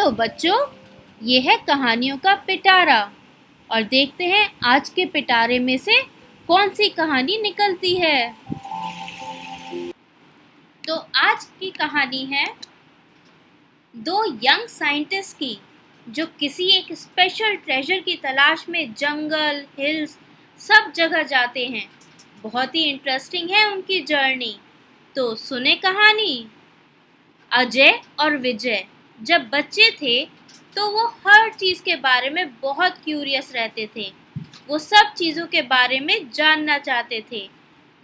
Hello बच्चों, ये है कहानियों का पिटारा। और देखते हैं आज के पिटारे में से कौन सी कहानी निकलती है। तो आज की कहानी है दो यंग साइंटिस्ट की, जो किसी एक स्पेशल ट्रेजर की तलाश में जंगल, हिल्स, सब जगह जाते हैं। बहुत ही इंटरेस्टिंग है उनकी जर्नी। तो सुने कहानी। अजय और विजय। जब बच्चे थे तो वो हर चीज़ के बारे में बहुत क्यूरियस रहते थे। वो सब चीज़ों के बारे में जानना चाहते थे।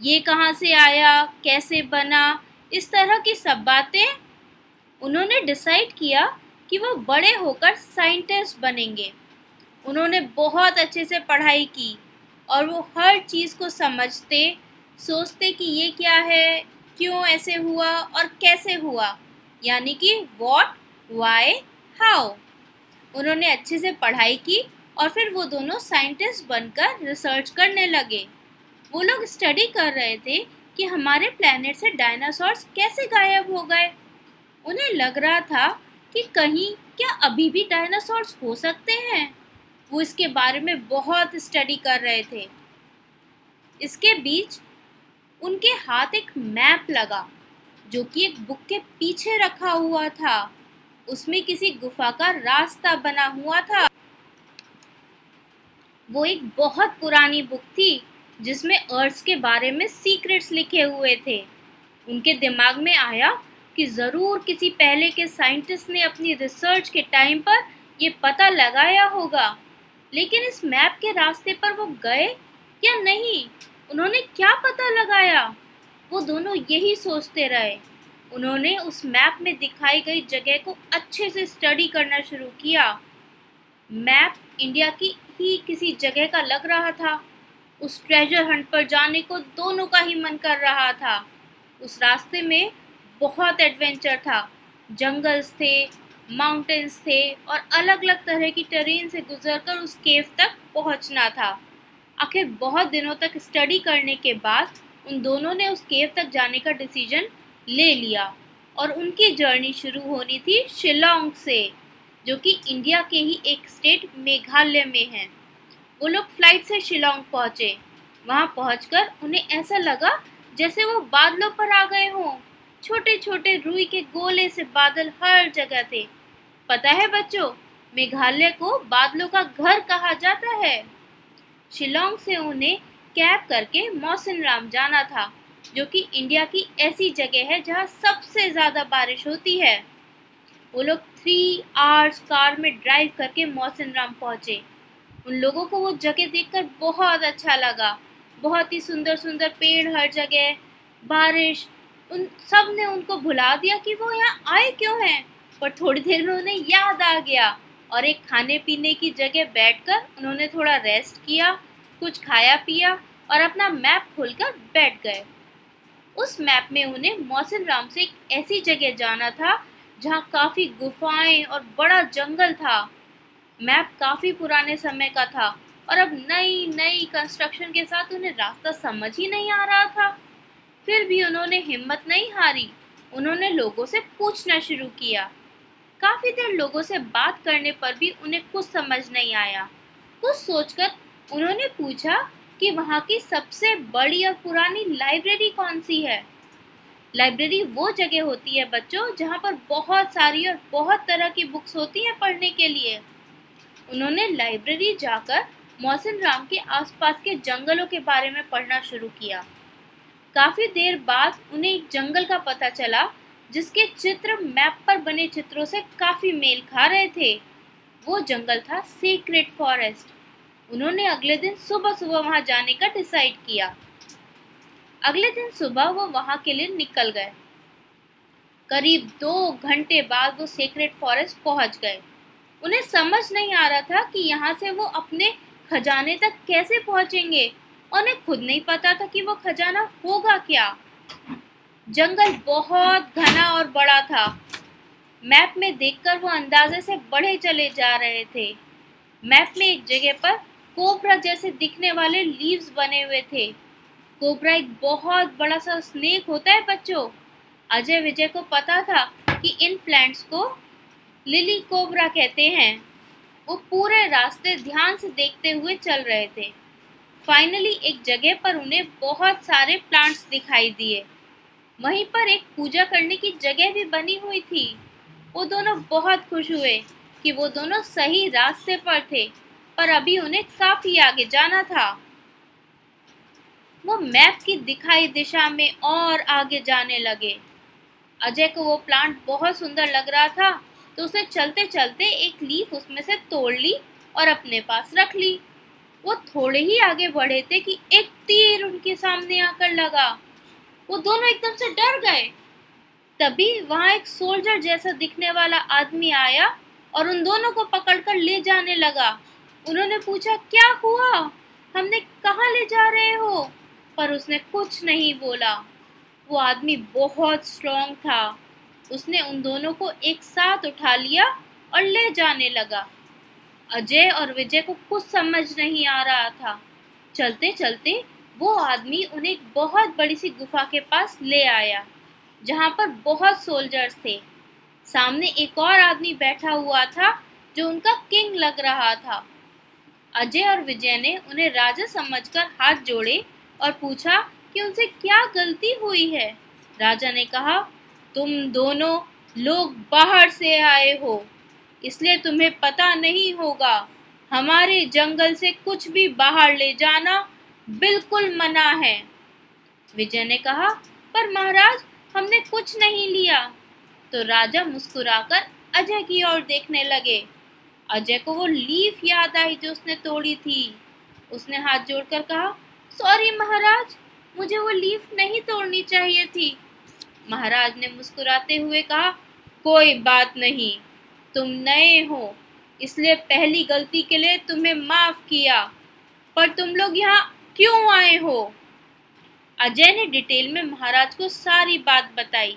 ये कहाँ से आया, कैसे बना, इस तरह की सब बातें उन्होंने डिसाइड किया कि वो बड़े होकर साइंटिस्ट बनेंगे। उन्होंने बहुत अच्छे से पढ़ाई की और वो हर चीज़ को समझते, सोचते कि ये क्या है, क्यों ऐसे हुआ और कैसे हुआ। यानी कि वॉट वाई हाउ उन्होंने अच्छे से पढ़ाई की और फिर वो दोनों साइंटिस्ट बनकर रिसर्च करने लगे। वो लोग स्टडी कर रहे थे कि हमारे प्लेनेट से डायनासोर्स कैसे गायब हो गए। उन्हें लग रहा था कि कहीं क्या अभी भी डायनासोर्स हो सकते हैं। वो इसके बारे में बहुत स्टडी कर रहे थे। इसके बीच उनके हाथ एक मैप लगा, जो कि एक बुक के पीछे रखा हुआ था। उसमें किसी गुफा का रास्ता बना हुआ था। वो एक बहुत पुरानी बुक थी, जिसमें अर्थ के बारे में सीक्रेट्स लिखे हुए थे। उनके दिमाग में आया कि ज़रूर किसी पहले के साइंटिस्ट ने अपनी रिसर्च के टाइम पर ये पता लगाया होगा। लेकिन इस मैप के रास्ते पर वो गए या नहीं? उन्होंने क्या पता लगाया? वो दोनों यही सोचते रहे। उन्होंने उस मैप में दिखाई गई जगह को अच्छे से स्टडी करना शुरू किया। मैप इंडिया की ही किसी जगह का लग रहा था। उस ट्रेजर हंट पर जाने को दोनों का ही मन कर रहा था। उस रास्ते में बहुत एडवेंचर था। जंगल्स थे, माउंटेन्स थे और अलग अलग तरह की ट्रेन से गुजरकर उस केव तक पहुँचना था। आखिर बहुत दिनों तक स्टडी करने के बाद उन दोनों ने उस केव तक जाने का डिसीज़न ले लिया और उनकी जर्नी शुरू होनी थी शिलोंग से, जो कि इंडिया के ही एक स्टेट मेघालय में है। वो लोग फ़्लाइट से शिलोंग पहुँचे। वहाँ पहुँच उन्हें ऐसा लगा जैसे वो बादलों पर आ गए हों। छोटे छोटे रुई के गोले से बादल हर जगह थे। पता है बच्चों, मेघालय को बादलों का घर कहा जाता है। शिलोंग से उन्हें कैब करके मौसिन राम जाना था। जो कि इंडिया की ऐसी जगह है जहाँ सबसे ज़्यादा बारिश होती है। वो लोग थ्री आवर्स कार में ड्राइव करके मौसन राम पहुँचे। उन लोगों को वो जगह देखकर बहुत अच्छा लगा। बहुत ही सुंदर सुंदर पेड़ हर जगह, बारिश, उन सबने उनको भुला दिया कि वो यहाँ आए क्यों हैं? पर थोड़ी देर में उन्हें याद आ गया और एक खाने पीने की जगह बैठकर उन्होंने थोड़ा रेस्ट किया, कुछ खाया पिया और अपना मैप खोलकर बैठ गए। उस मैप में उन्हें मौसम राम से एक ऐसी जगह जाना था, जहाँ काफ़ी गुफाएँ और बड़ा जंगल था। मैप काफ़ी पुराने समय का था और अब नई नई कंस्ट्रक्शन के साथ उन्हें रास्ता समझ ही नहीं आ रहा था। फिर भी उन्होंने हिम्मत नहीं हारी। उन्होंने लोगों से पूछना शुरू किया। काफ़ी देर लोगों से बात करने पर भी उन्हें कुछ समझ नहीं आया। कुछ सोचकर उन्होंने पूछा कि वहाँ की सबसे बड़ी और पुरानी लाइब्रेरी कौन सी है? लाइब्रेरी वो जगह होती है बच्चों, जहाँ पर बहुत सारी और बहुत तरह की बुक्स होती हैं पढ़ने के लिए। उन्होंने लाइब्रेरी जाकर मौसम राम के आसपास के जंगलों के बारे में पढ़ना शुरू किया। काफ़ी देर बाद उन्हें एक जंगल का पता चला, जिसके चित्र मैप पर बने चित्रों से काफ़ी मेल खा रहे थे। वो जंगल था सीक्रेट फॉरेस्ट। उन्होंने अगले दिन सुबह सुबह वहाँ जाने का डिसाइड किया। अगले दिन सुबह वो वहाँ के लिए निकल गए। करीब दो घंटे बाद वो सीक्रेट फॉरेस्ट पहुँच गए। उन्हें समझ नहीं आ रहा था कि यहाँ से वो अपने खजाने तक कैसे पहुँचेंगे। उन्हें खुद नहीं पता था कि वो खजाना होगा क्या। जंगल बहुत घना और बड़ा था। मैप में देखकर वो अंदाजे से बढ़े चले जा रहे थे। मैप में एक जगह पर कोबरा जैसे दिखने वाले लीव्स बने हुए थे। कोबरा एक बहुत बड़ा सा स्नेक होता है बच्चों। अजय विजय को पता था कि इन प्लांट्स को लिली कोबरा कहते हैं। वो पूरे रास्ते ध्यान से देखते हुए चल रहे थे। फाइनली एक जगह पर उन्हें बहुत सारे प्लांट्स दिखाई दिए। वहीं पर एक पूजा करने की जगह भी बनी हुई थी। वो दोनों बहुत खुश हुए कि वो दोनों सही रास्ते पर थे। पर अभी उन्हें काफ़ी आगे जाना था। वो मैप की दिखाई दिशा में और आगे जाने लगे। अजय को वो प्लांट बहुत सुंदर लग रहा था तो उसे चलते चलते एक लीफ उसमें से तोड़ ली और अपने पास रख ली। वो थोड़े ही आगे बढ़े थे कि एक तीर उनके सामने आकर लगा। वो दोनों एकदम से डर गए। तभी वहाँ एक सोल्जर जैसा दिखने वाला आदमी आया और उन दोनों को पकड़कर ले जाने लगा। उन्होंने पूछा, क्या हुआ? हमने कहा ले जा रहे हो? पर उसने कुछ नहीं बोला। वो आदमी बहुत स्ट्रांग था। उसने उन दोनों को एक साथ उठा लिया और ले जाने लगा। अजय और विजय को कुछ समझ नहीं आ रहा था। चलते चलते वो आदमी उन्हें एक बहुत बड़ी सी गुफा के पास ले आया, जहाँ पर बहुत सोल्जर्स थे। सामने एक और आदमी बैठा हुआ था, जो उनका किंग लग रहा था। अजय और विजय ने उन्हें राजा समझकर हाथ जोड़े और पूछा कि उनसे क्या गलती हुई है। राजा ने कहा, तुम दोनों लोग बाहर से आए हो, इसलिए तुम्हें पता नहीं होगा। हमारे जंगल से कुछ भी बाहर ले जाना बिल्कुल मना है। विजय ने कहा, पर महाराज, हमने कुछ नहीं लिया। तो राजा मुस्कुराकर अजय की ओर देखने लगे। अजय को वो लीफ याद आई जो उसने तोड़ी थी। उसने हाथ जोड़कर कहा सॉरी महाराज, मुझे वो लीफ नहीं तोड़नी चाहिए थी। महाराज ने मुस्कुराते हुए कहा, कोई बात नहीं, तुम नए हो, इसलिए पहली गलती के लिए तुम्हें माफ़ किया, पर तुम लोग यहाँ क्यों आए हो? अजय ने डिटेल में महाराज को सारी बात बताई।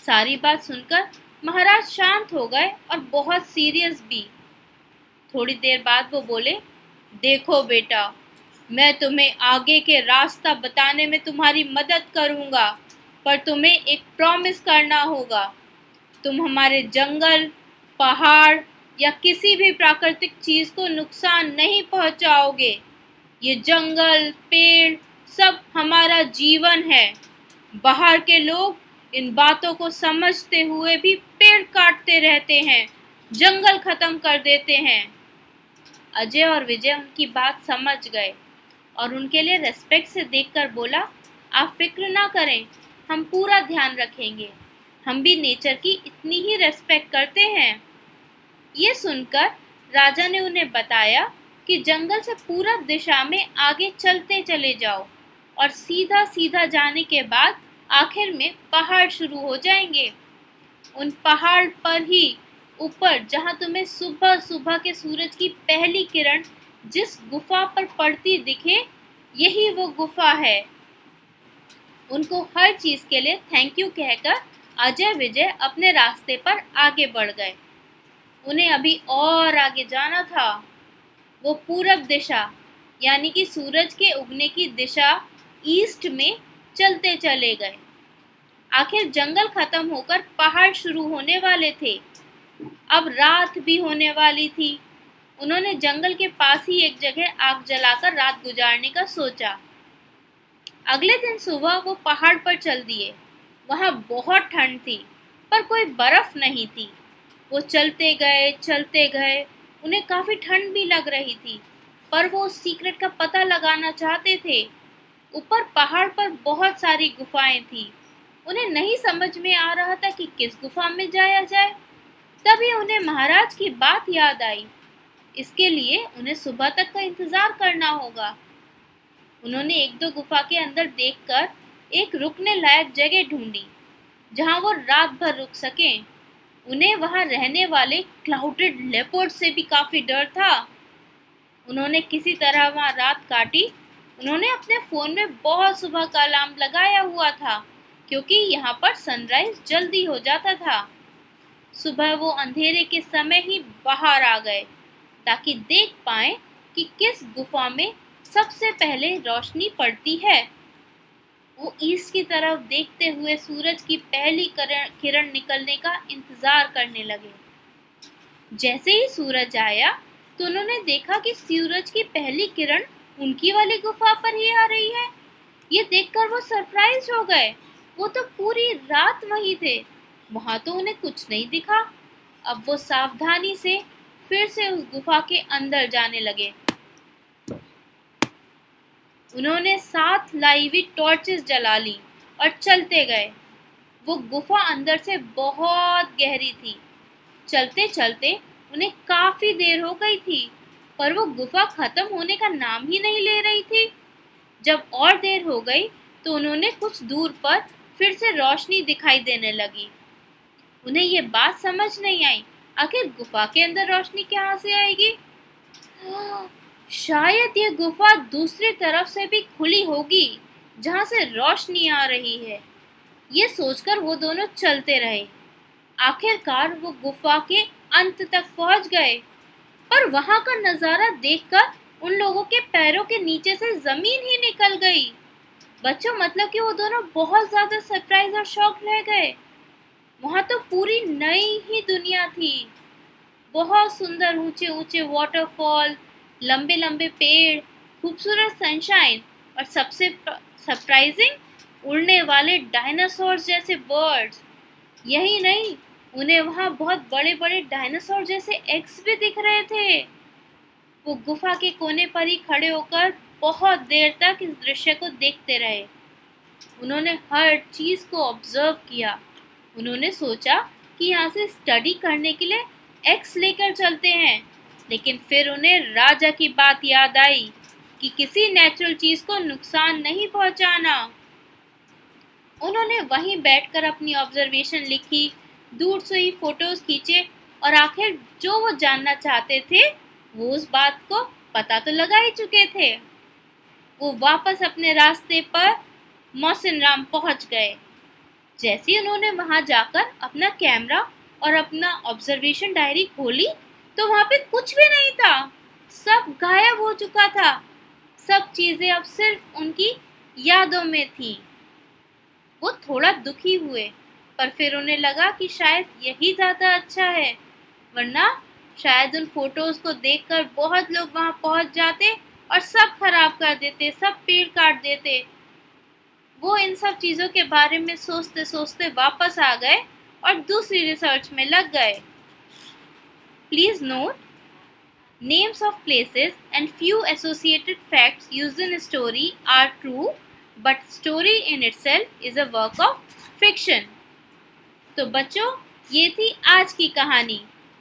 सारी बात सुनकर महाराज शांत हो गए और बहुत सीरियस भी। थोड़ी देर बाद वो बोले, देखो बेटा, मैं तुम्हें आगे के रास्ता बताने में तुम्हारी मदद करूँगा, पर तुम्हें एक प्रॉमिस करना होगा। तुम हमारे जंगल, पहाड़ या किसी भी प्राकृतिक चीज़ को नुकसान नहीं पहुंचाओगे। ये जंगल, पेड़ सब हमारा जीवन है। बाहर के लोग इन बातों को समझते हुए भी पेड़ काटते रहते हैं, जंगल खत्म कर देते हैं। अजय और विजय उनकी बात समझ गए और उनके लिए रेस्पेक्ट से देखकर बोला, आप फ़िक्र ना करें, हम पूरा ध्यान रखेंगे। हम भी नेचर की इतनी ही रेस्पेक्ट करते हैं। ये सुनकर राजा ने उन्हें बताया कि जंगल से पूरा दिशा में आगे चलते चले जाओ और सीधा सीधा जाने के बाद आखिर में पहाड़ शुरू हो जाएँगे। उन पहाड़ पर ही ऊपर, जहाँ तुम्हें सुबह सुबह के सूरज की पहली किरण जिस गुफा पर पड़ती दिखे, यही वो गुफा है। उनको हर चीज़ के लिए थैंक यू कहकर अजय विजय अपने रास्ते पर आगे बढ़ गए। उन्हें अभी और आगे जाना था। वो पूरब दिशा, यानी कि सूरज के उगने की दिशा ईस्ट में चलते चले गए। आखिर जंगल खत्म होकर पहाड़ शुरू होने वाले थे। अब रात भी होने वाली थी। उन्होंने जंगल के पास ही एक जगह आग जलाकर रात गुजारने का सोचा। अगले दिन सुबह वो पहाड़ पर चल दिए। वहाँ बहुत ठंड थी, पर कोई बर्फ़ नहीं थी। वो चलते गए चलते गए। उन्हें काफ़ी ठंड भी लग रही थी, पर वो उस सीक्रेट का पता लगाना चाहते थे। ऊपर पहाड़ पर बहुत सारी गुफाएँ थी। उन्हें नहीं समझ में आ रहा था कि किस गुफा में जाया जाए। तभी उन्हें महाराज की बात याद आई। इसके लिए उन्हें सुबह तक का इंतज़ार करना होगा। उन्होंने एक दो गुफा के अंदर देखकर एक रुकने लायक जगह ढूंढी, जहाँ वो रात भर रुक सकें। उन्हें वहाँ रहने वाले क्लाउडेड लेपर्ड से भी काफ़ी डर था। उन्होंने किसी तरह वहाँ रात काटी। उन्होंने अपने फ़ोन में बहुत सुबह का अलार्म लगाया हुआ था, क्योंकि यहाँ पर सनराइज जल्दी हो जाता था। सुबह वो अंधेरे के समय ही बाहर आ गए, ताकि देख पाए कि किस गुफा में सबसे पहले रोशनी पड़ती है। वो ईस्ट की तरफ़ देखते हुए सूरज की पहली किरण निकलने का इंतज़ार करने लगे। जैसे ही सूरज आया तो उन्होंने देखा कि सूरज की पहली किरण उनकी वाली गुफा पर ही आ रही है। ये देखकर वो सरप्राइज़ हो गए। वो तो पूरी रात वहीं थे। वहाँ तो उन्हें कुछ नहीं दिखा। अब वो सावधानी से फिर से उस गुफा के अंदर जाने लगे। उन्होंने साथ लाई हुई टॉर्चेस जला ली और चलते गए। वो गुफा अंदर से बहुत गहरी थी। चलते चलते उन्हें काफ़ी देर हो गई थी, पर वो गुफा खत्म होने का नाम ही नहीं ले रही थी। जब और देर हो गई तो उन्होंने कुछ दूर पर फिर से रोशनी दिखाई देने लगी। उन्हें ये बात समझ नहीं आई। आखिर गुफा के अंदर रोशनी कहाँ से आएगी? शायद ये गुफा दूसरी तरफ़ से भी खुली होगी, जहाँ से रोशनी आ रही है। ये सोचकर वो दोनों चलते रहे। आखिरकार वो गुफा के अंत तक पहुँच गए। पर वहाँ का नज़ारा देखकर उन लोगों के पैरों के नीचे से ज़मीन ही निकल गई। बच्चों मतलब कि वो दोनों बहुत ज़्यादा सरप्राइज़ और शौक रह गए। वहाँ तो पूरी नई ही दुनिया थी। बहुत सुंदर ऊँचे ऊँचे वाटरफॉल लंबे लंबे पेड़, खूबसूरत सनशाइन और सबसे सरप्राइजिंग उड़ने वाले डायनासोर जैसे बर्ड्स यही नहीं, उन्हें वहाँ बहुत बड़े बड़े डायनासोर जैसे एग्स भी दिख रहे थे। वो गुफा के कोने पर ही खड़े होकर बहुत देर तक इस दृश्य को देखते रहे। उन्होंने हर चीज़ को ऑब्ज़र्व किया। उन्होंने सोचा कि यहाँ से स्टडी करने के लिए एक्स लेकर चलते हैं, लेकिन फिर उन्हें राजा की बात याद आई कि किसी नेचुरल चीज़ को नुकसान नहीं पहुंचाना। उन्होंने वहीं बैठकर अपनी ऑब्जर्वेशन लिखी, दूर से ही फ़ोटोज़ खींचे और आखिर जो वो जानना चाहते थे, वो उस बात को पता तो लगा ही चुके थे। वो वापस अपने रास्ते पर मोहसिन राम पहुँच गए। जैसे ही उन्होंने वहाँ जाकर अपना कैमरा और अपना ऑब्जर्वेशन डायरी खोली तो वहाँ पे कुछ भी नहीं था। सब गायब हो चुका था। सब चीज़ें अब सिर्फ़ उनकी यादों में थी। वो थोड़ा दुखी हुए, पर फिर उन्हें लगा कि शायद यही ज़्यादा अच्छा है, वरना शायद उन फ़ोटोज़ को देखकर बहुत लोग वहाँ पहुँच जाते और सब खराब कर देते, सब पेड़ काट देते। वो इन सब चीज़ों के बारे में सोचते सोचते वापस आ गए और दूसरी रिसर्च में लग गए। Please note names of places and few associated facts use in story are true but story in itself is a work of fiction तो बच्चों, ये थी आज की कहानी।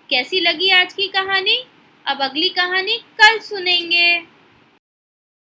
कैसी लगी आज की कहानी? अब अगली कहानी कल सुनेंगे।